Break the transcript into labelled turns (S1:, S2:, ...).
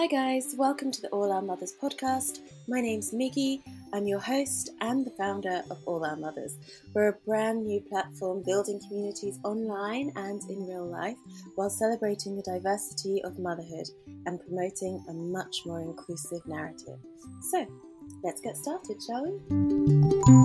S1: Hi, guys, welcome to the All Our Mothers podcast. My name's Miggy. I'm your host and the founder of All Our Mothers. We're a brand new platform building communities online and in real life while celebrating the diversity of motherhood and promoting a much more inclusive narrative. So, let's get started, shall we?